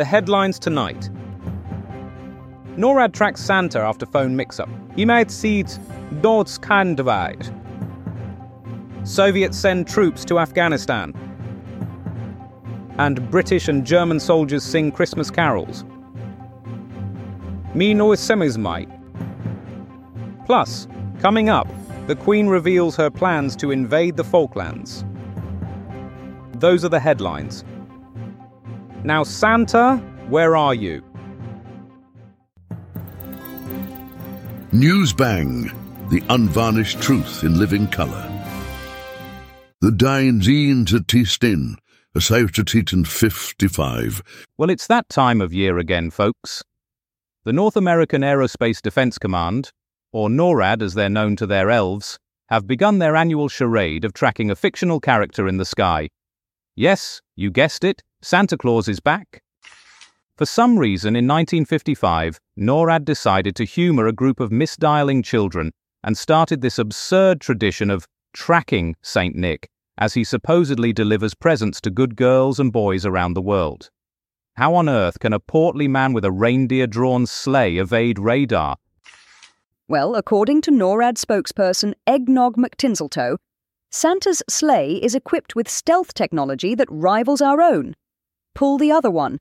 The headlines tonight. NORAD tracks Santa after phone mix-up. United States Dodskandweit. Soviets send troops to Afghanistan. And British and German soldiers sing Christmas carols. Me no semizmai. Plus, coming up, the Queen reveals her plans to invade the Falklands. Those are the headlines. Now, Santa, where are you? Newsbang, the unvarnished truth in living colour. The Zine to Tistin, a safe to Titan 55. Well, it's that time of year again, folks. The North American Aerospace Defense Command, or NORAD as they're known to their elves, have begun their annual charade of tracking a fictional character in the sky. Yes, you guessed it, Santa Claus is back. For some reason, in 1955, NORAD decided to humour a group of misdialing children and started this absurd tradition of tracking St. Nick as he supposedly delivers presents to good girls and boys around the world. How on earth can a portly man with a reindeer drawn sleigh evade radar? Well, according to NORAD spokesperson Eggnog McTinseltoe, Santa's sleigh is equipped with stealth technology that rivals our own. Pull the other one.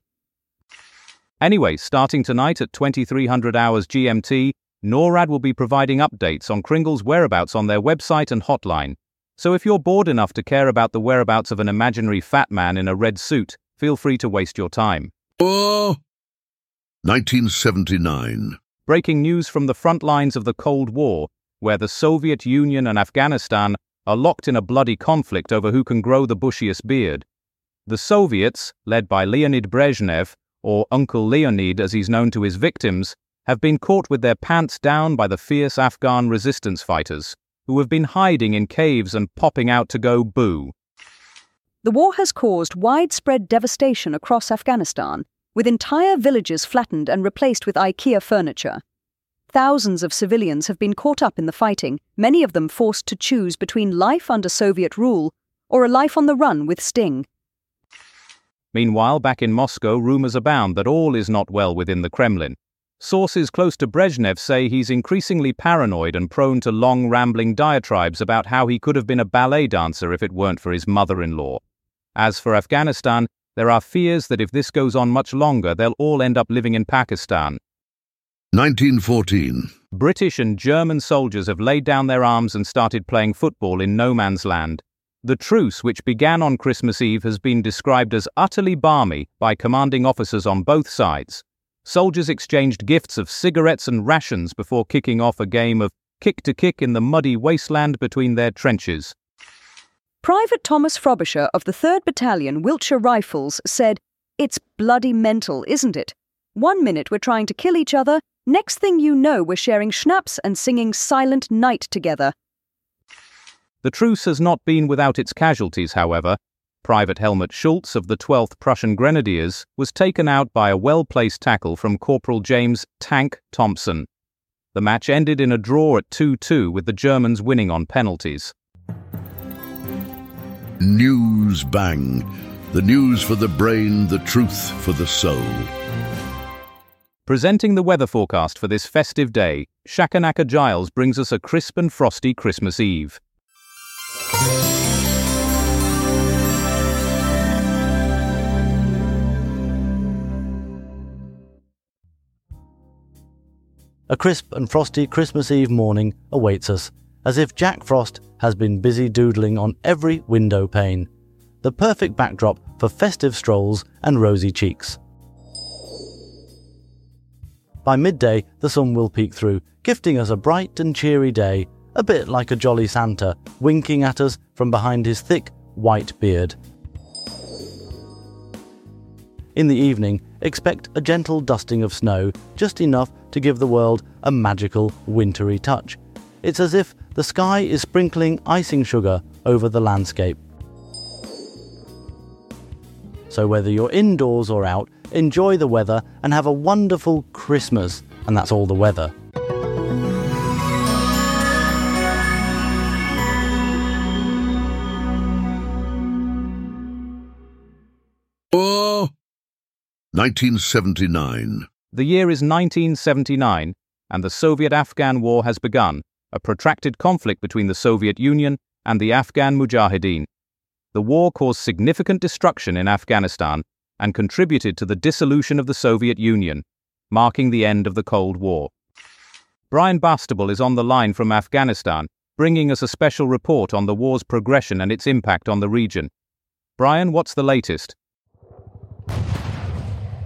Anyway, starting tonight at 2300 hours GMT, NORAD will be providing updates on Kringle's whereabouts on their website and hotline. So if you're bored enough to care about the whereabouts of an imaginary fat man in a red suit, feel free to waste your time. Oh! 1979. Breaking news from the front lines of the Cold War, where the Soviet Union and Afghanistan are locked in a bloody conflict over who can grow the bushiest beard. The Soviets, led by Leonid Brezhnev, or Uncle Leonid as he's known to his victims, have been caught with their pants down by the fierce Afghan resistance fighters, who have been hiding in caves and popping out to go boo. The war has caused widespread devastation across Afghanistan, with entire villages flattened and replaced with IKEA furniture. Thousands of civilians have been caught up in the fighting, many of them forced to choose between life under Soviet rule or a life on the run with Sting. Meanwhile, back in Moscow, rumours abound that all is not well within the Kremlin. Sources close to Brezhnev say he's increasingly paranoid and prone to long, rambling diatribes about how he could have been a ballet dancer if it weren't for his mother in law. As for Afghanistan, there are fears that if this goes on much longer, they'll all end up living in Pakistan. 1914. British and German soldiers have laid down their arms and started playing football in no man's land. The truce, which began on Christmas Eve, has been described as utterly balmy by commanding officers on both sides. Soldiers exchanged gifts of cigarettes and rations before kicking off a game of kick to kick in the muddy wasteland between their trenches. Private Thomas Frobisher of the 3rd Battalion, Wiltshire Rifles, said, It's bloody mental, isn't it? One minute we're trying to kill each other, next thing you know, we're sharing schnapps and singing Silent Night together. The truce has not been without its casualties, however, Private Helmut Schultz of the 12th Prussian Grenadiers was taken out by a well placed tackle from Corporal James Tank Thompson. The match ended in a draw at 2 2 with the Germans winning on penalties. News Bang. The news for the brain, the truth for the soul. Presenting the weather forecast for this festive day, Shakanaka Giles brings us a crisp and frosty Christmas Eve. A crisp and frosty Christmas Eve morning awaits us, as if Jack Frost has been busy doodling on every window pane. The perfect backdrop for festive strolls and rosy cheeks. By midday, the sun will peek through, gifting us a bright and cheery day, a bit like a jolly Santa, winking at us from behind his thick, white beard. In the evening, expect a gentle dusting of snow, just enough to give the world a magical, wintry touch. It's as if the sky is sprinkling icing sugar over the landscape. So, whether you're indoors or out, enjoy the weather and have a wonderful Christmas. And that's all the weather. 1979. The year is 1979, and the Soviet Afghan War has begun, a protracted conflict between the Soviet Union and the Afghan Mujahideen. The war caused significant destruction in Afghanistan and contributed to the dissolution of the Soviet Union, marking the end of the Cold War. Brian Bastable is on the line from Afghanistan, bringing us a special report on the war's progression and its impact on the region. Brian, what's the latest?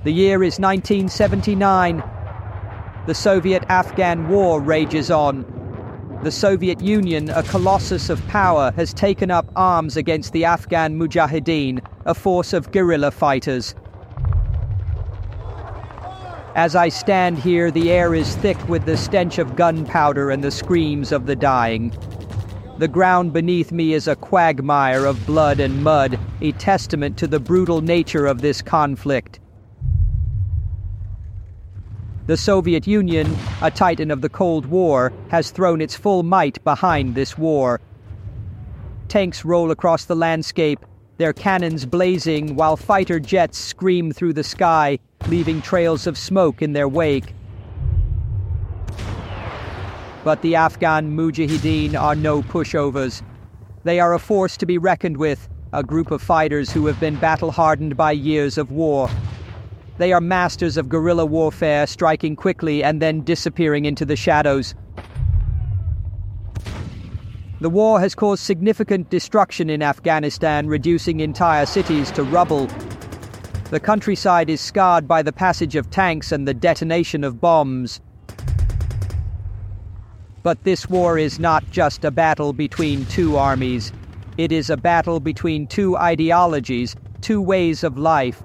The year is 1979. The Soviet Afghan War rages on. The Soviet Union, a colossus of power, has taken up arms against the Afghan Mujahideen, a force of guerrilla fighters. As I stand here, the air is thick with the stench of gunpowder and the screams of the dying. The ground beneath me is a quagmire of blood and mud, a testament to the brutal nature of this conflict. The Soviet Union, a titan of the Cold War, has thrown its full might behind this war. Tanks roll across the landscape, their cannons blazing while fighter jets scream through the sky, leaving trails of smoke in their wake. But the Afghan Mujahideen are no pushovers. They are a force to be reckoned with, a group of fighters who have been battle hardened by years of war. They are masters of guerrilla warfare, striking quickly and then disappearing into the shadows. The war has caused significant destruction in Afghanistan, reducing entire cities to rubble. The countryside is scarred by the passage of tanks and the detonation of bombs. But this war is not just a battle between two armies. It is a battle between two ideologies, two ways of life.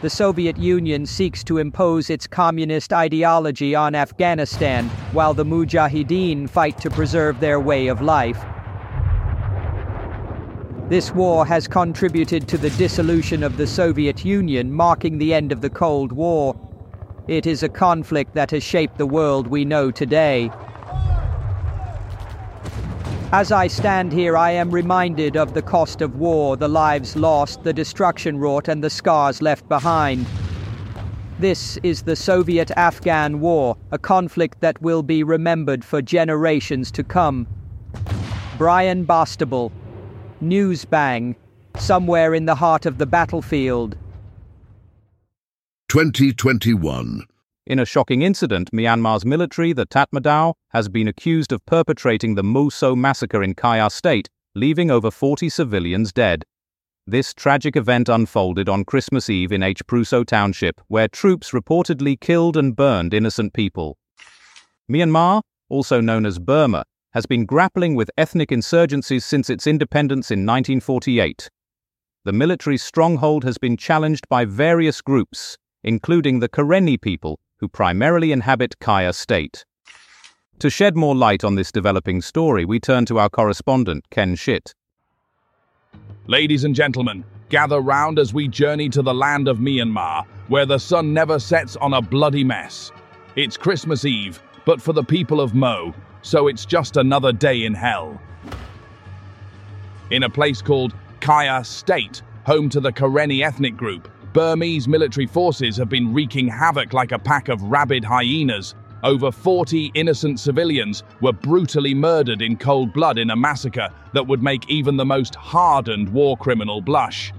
The Soviet Union seeks to impose its communist ideology on Afghanistan, while the Mujahideen fight to preserve their way of life. This war has contributed to the dissolution of the Soviet Union, marking the end of the Cold War. It is a conflict that has shaped the world we know today. As I stand here, I am reminded of the cost of war, the lives lost, the destruction wrought, and the scars left behind. This is the Soviet Afghan War, a conflict that will be remembered for generations to come. Brian Bastable, Newsbang, somewhere in the heart of the battlefield. 2021. In a shocking incident, Myanmar's military, the Tatmadaw, has been accused of perpetrating the Mo So massacre in Kayah state, leaving over 40 civilians dead. This tragic event unfolded on Christmas Eve in Hpruso Township, where troops reportedly killed and burned innocent people. Myanmar, also known as Burma, has been grappling with ethnic insurgencies since its independence in 1948. The military's stronghold has been challenged by various groups, including the Karenni people, who primarily inhabit Kayah State. To shed more light on this developing story, we turn to our correspondent, Ken Schitt. Ladies and gentlemen, gather round as we journey to the land of Myanmar, where the sun never sets on a bloody mess. It's Christmas Eve, but for the people of Mo, so it's just another day in hell. In a place called Kayah State, home to the Karenni ethnic group, Burmese military forces have been wreaking havoc like a pack of rabid hyenas. Over 40 innocent civilians were brutally murdered in cold blood in a massacre that would make even the most hardened war criminal blush.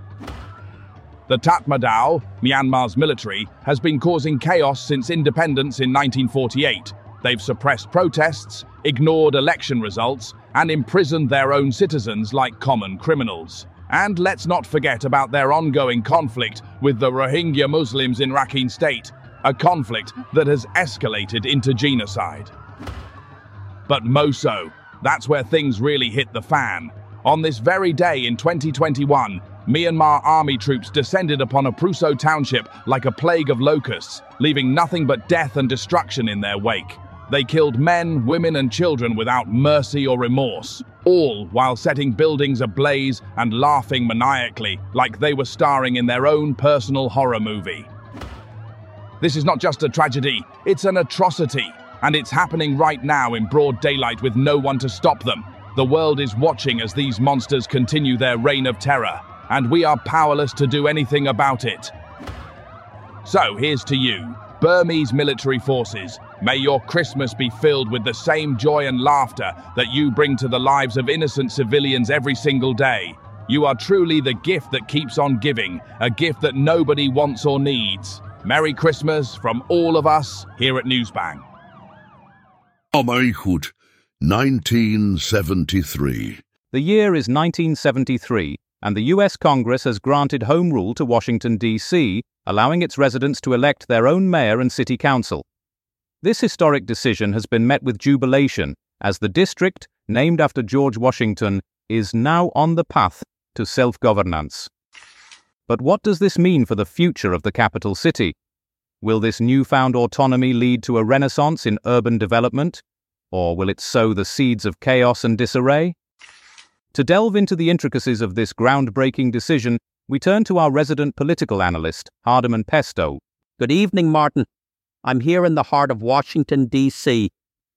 The Tatmadaw, Myanmar's military, has been causing chaos since independence in 1948. They've suppressed protests, ignored election results, and imprisoned their own citizens like common criminals. And let's not forget about their ongoing conflict with the Rohingya Muslims in Rakhine State, a conflict that has escalated into genocide. But Mo So, that's where things really hit the fan. On this very day in 2021, Myanmar army troops descended upon a Pruso township like a plague of locusts, leaving nothing but death and destruction in their wake. They killed men, women, and children without mercy or remorse, all while setting buildings ablaze and laughing maniacally like they were starring in their own personal horror movie. This is not just a tragedy, it's an atrocity, and it's happening right now in broad daylight with no one to stop them. The world is watching as these monsters continue their reign of terror, and we are powerless to do anything about it. So here's to you, Burmese military forces. May your Christmas be filled with the same joy and laughter that you bring to the lives of innocent civilians every single day. You are truly the gift that keeps on giving, a gift that nobody wants or needs. Merry Christmas from all of us here at Newsbang. Amaihud, 1973. The year is 1973, and the US Congress has granted home rule to Washington, D.C., allowing its residents to elect their own mayor and city council. This historic decision has been met with jubilation as the district, named after George Washington, is now on the path to self governance. But what does this mean for the future of the capital city? Will this newfound autonomy lead to a renaissance in urban development? Or will it sow the seeds of chaos and disarray? To delve into the intricacies of this groundbreaking decision, we turn to our resident political analyst, Hardiman Pesto. Good evening, Martin. I'm here in the heart of Washington, D.C.,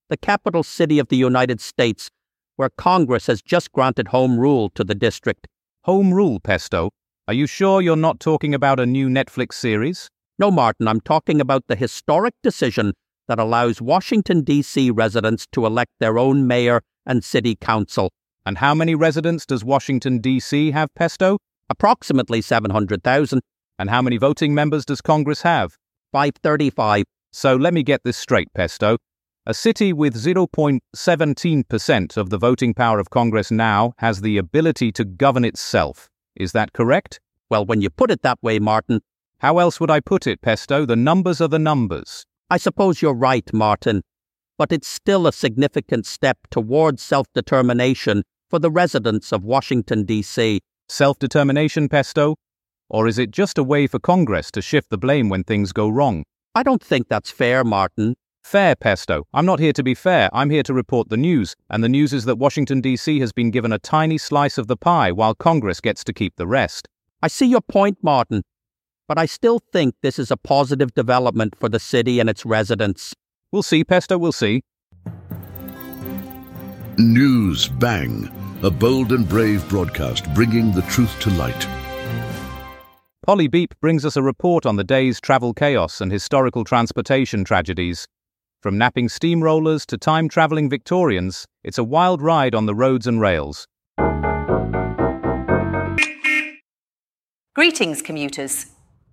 the capital city of the United States, where Congress has just granted home rule to the district. Home rule, Pesto. Are you sure you're not talking about a new Netflix series? No, Martin, I'm talking about the historic decision that allows Washington, D.C. residents to elect their own mayor and city council. And how many residents does Washington, D.C. have, Pesto? Approximately 700,000. And how many voting members does Congress have? 535. So let me get this straight, Pesto. A city with 0.17% of the voting power of Congress now has the ability to govern itself. Is that correct? Well, when you put it that way, Martin. How else would I put it, Pesto? The numbers are the numbers. I suppose you're right, Martin. But it's still a significant step towards self determination for the residents of Washington, D.C. Self determination, Pesto? Or is it just a way for Congress to shift the blame when things go wrong? I don't think that's fair, Martin. Fair, Pesto. I'm not here to be fair. I'm here to report the news. And the news is that Washington, D.C. has been given a tiny slice of the pie while Congress gets to keep the rest. I see your point, Martin. But I still think this is a positive development for the city and its residents. We'll see, Pesto, we'll see. News Bang, a bold and brave broadcast bringing the truth to light. Polly Beep brings us a report on the day's travel chaos and historical transportation tragedies. From napping steamrollers to time travelling Victorians, it's a wild ride on the roads and rails. Greetings, commuters.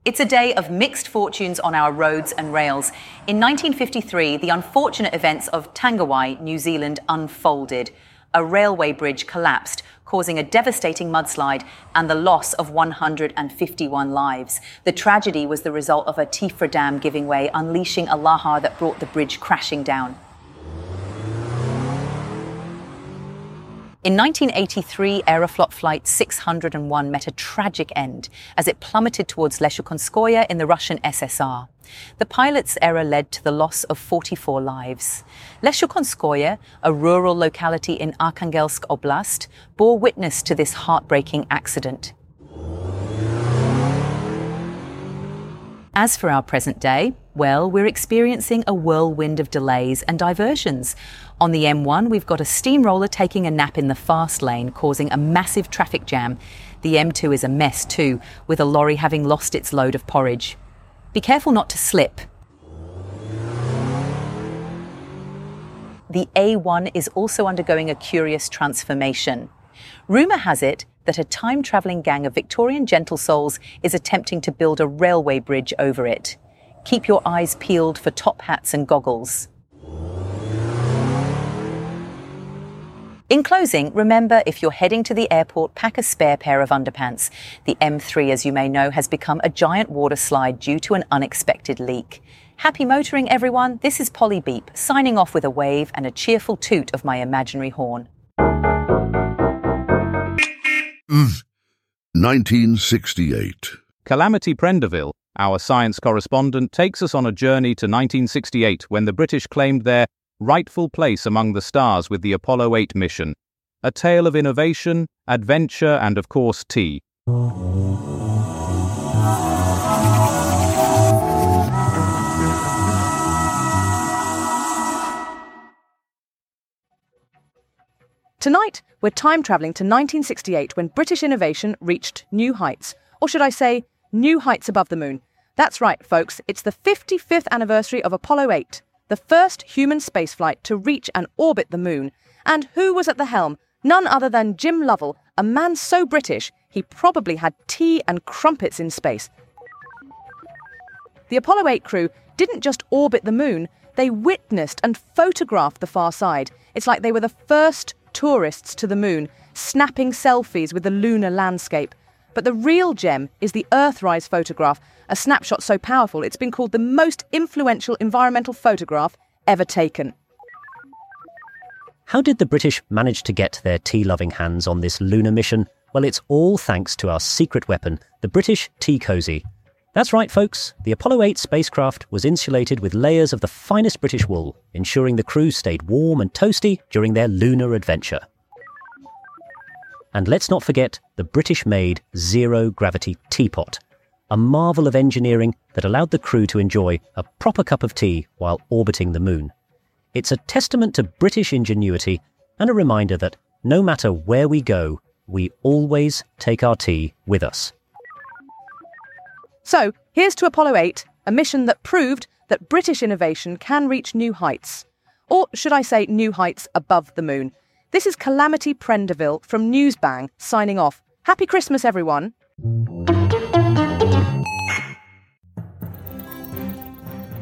It's a day of mixed fortunes on our roads and rails. In 1953, the unfortunate events of Tangawhai, New Zealand, unfolded. A railway bridge collapsed, causing a devastating mudslide and the loss of 151 lives. The tragedy was the result of a tephra dam giving way, unleashing a lahar that brought the bridge crashing down. In 1983, Aeroflot Flight 601 met a tragic end as it plummeted towards Leshukonskoye in the Russian SSR. The pilot's error led to the loss of 44 lives. Leshukonskoye, a rural locality in Arkhangelsk Oblast, bore witness to this heartbreaking accident. As for our present day, well, we're experiencing a whirlwind of delays and diversions. On the M1, we've got a steamroller taking a nap in the fast lane, causing a massive traffic jam. The M2 is a mess too, with a lorry having lost its load of porridge. Be careful not to slip. The A1 is also undergoing a curious transformation. Rumour has it that a time travelling gang of Victorian gentle souls is attempting to build a railway bridge over it. Keep your eyes peeled for top hats and goggles. In closing, remember if you're heading to the airport, pack a spare pair of underpants. The M3, as you may know, has become a giant water slide due to an unexpected leak. Happy motoring, everyone. This is Polly Beep, signing off with a wave and a cheerful toot of my imaginary horn. Mm. 1968. Calamity Prenderville, our science correspondent, takes us on a journey to 1968 when the British claimed their rightful place among the stars with the Apollo 8 mission. A tale of innovation, adventure, and of course, tea. Tonight, we're time travelling to 1968 when British innovation reached new heights. Or should I say, new heights above the moon. That's right, folks. It's the 55th anniversary of Apollo 8, the first human spaceflight to reach and orbit the moon. And who was at the helm? None other than Jim Lovell, a man so British he probably had tea and crumpets in space. The Apollo 8 crew didn't just orbit the moon, they witnessed and photographed the far side. It's like they were the first tourists to the moon, snapping selfies with the lunar landscape. But the real gem is the Earthrise photograph, a snapshot so powerful it's been called the most influential environmental photograph ever taken. How did the British manage to get their tea loving hands on this lunar mission? Well, it's all thanks to our secret weapon, the British tea cosy. That's right, folks. The Apollo 8 spacecraft was insulated with layers of the finest British wool, ensuring the crew stayed warm and toasty during their lunar adventure. And let's not forget the British made zero gravity teapot, a marvel of engineering that allowed the crew to enjoy a proper cup of tea while orbiting the moon. It's a testament to British ingenuity and a reminder that no matter where we go, we always take our tea with us. So, here's to Apollo 8, a mission that proved that British innovation can reach new heights. Or should I say, new heights above the moon. This is Calamity Prendeville from Newsbang signing off. Happy Christmas, everyone.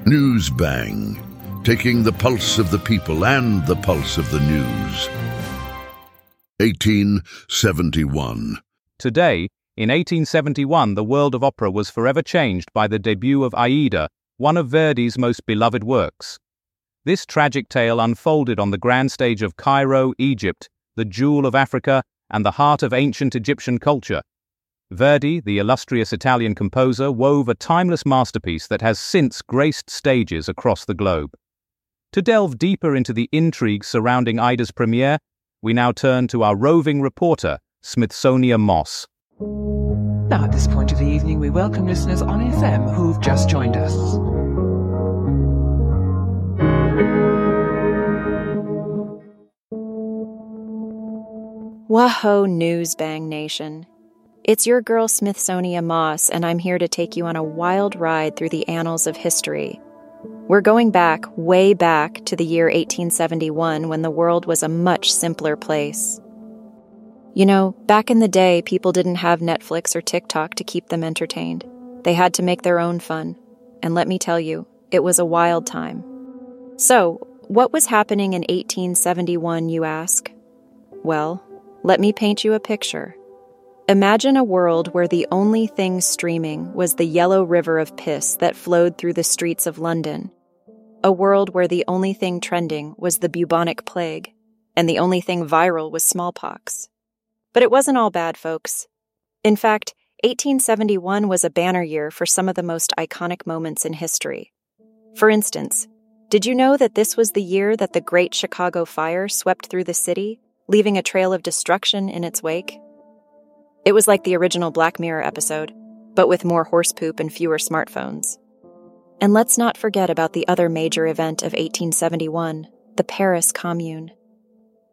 Newsbang, taking the pulse of the people and the pulse of the news. 1871. Today, in 1871, the world of opera was forever changed by the debut of Aida, one of Verdi's most beloved works. This tragic tale unfolded on the grand stage of Cairo, Egypt, the jewel of Africa and the heart of ancient Egyptian culture. Verdi, the illustrious Italian composer, wove a timeless masterpiece that has since graced stages across the globe. To delve deeper into the intrigue surrounding Aida's premiere, we now turn to our roving reporter, Smithsonian Moss. Now, at this point of the evening, we welcome listeners on FM who've just joined us. Whoa, News Bang Nation. It's your girl Smithsonia Moss, and I'm here to take you on a wild ride through the annals of history. We're going back, way back, to the year 1871 when the world was a much simpler place. You know, back in the day, people didn't have Netflix or TikTok to keep them entertained. They had to make their own fun. And let me tell you, it was a wild time. So, what was happening in 1871, you ask? Well, let me paint you a picture. Imagine a world where the only thing streaming was the yellow river of piss that flowed through the streets of London. A world where the only thing trending was the bubonic plague, and the only thing viral was smallpox. But it wasn't all bad, folks. In fact, 1871 was a banner year for some of the most iconic moments in history. For instance, did you know that this was the year that the Great Chicago Fire swept through the city, leaving a trail of destruction in its wake? It was like the original Black Mirror episode, but with more horse poop and fewer smartphones. And let's not forget about the other major event of 1871, the Paris Commune.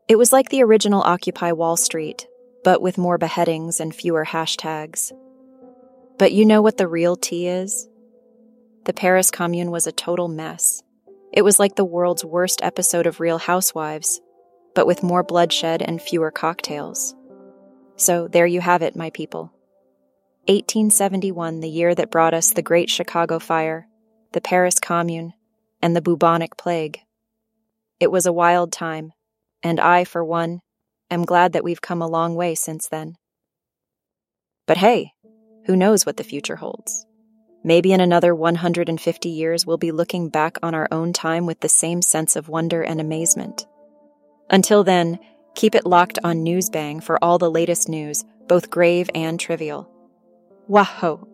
It was like the original Occupy Wall Street, but with more beheadings and fewer hashtags. But you know what the real tea is? The Paris Commune was a total mess. It was like the world's worst episode of Real Housewives, but with more bloodshed and fewer cocktails. So there you have it, my people. 1871, the year that brought us the Great Chicago Fire, the Paris Commune, and the bubonic plague. It was a wild time, and I, for one, am glad that we've come a long way since then. But hey, who knows what the future holds? Maybe in another 150 years, we'll be looking back on our own time with the same sense of wonder and amazement. Until then, keep it locked on Newsbang for all the latest news, both grave and trivial. Wahoo!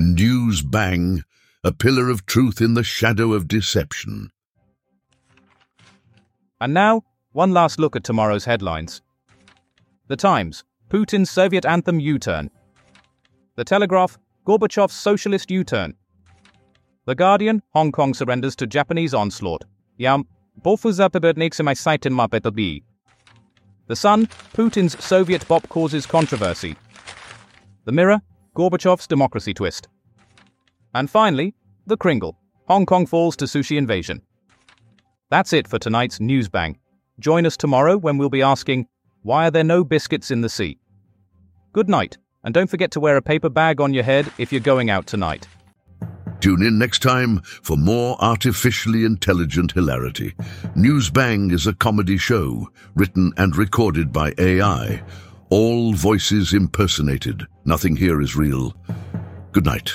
News Bang, a pillar of truth in the shadow of deception. And now, one last look at tomorrow's headlines. The Times Putin's Soviet anthem U turn. The Telegraph Gorbachev's socialist U turn. The Guardian Hong Kong surrenders to Japanese onslaught. Yum. The Sun, Putin's Soviet bop causes controversy. The Mirror, Gorbachev's democracy twist. And finally, The Kringle, Hong Kong falls to sushi invasion. That's it for tonight's News Bang. Join us tomorrow when we'll be asking, why are there no biscuits in the sea? Good night, and don't forget to wear a paper bag on your head if you're going out tonight. Tune in next time for more artificially intelligent hilarity. News Bang is a comedy show written and recorded by AI. All voices impersonated. Nothing here is real. Good night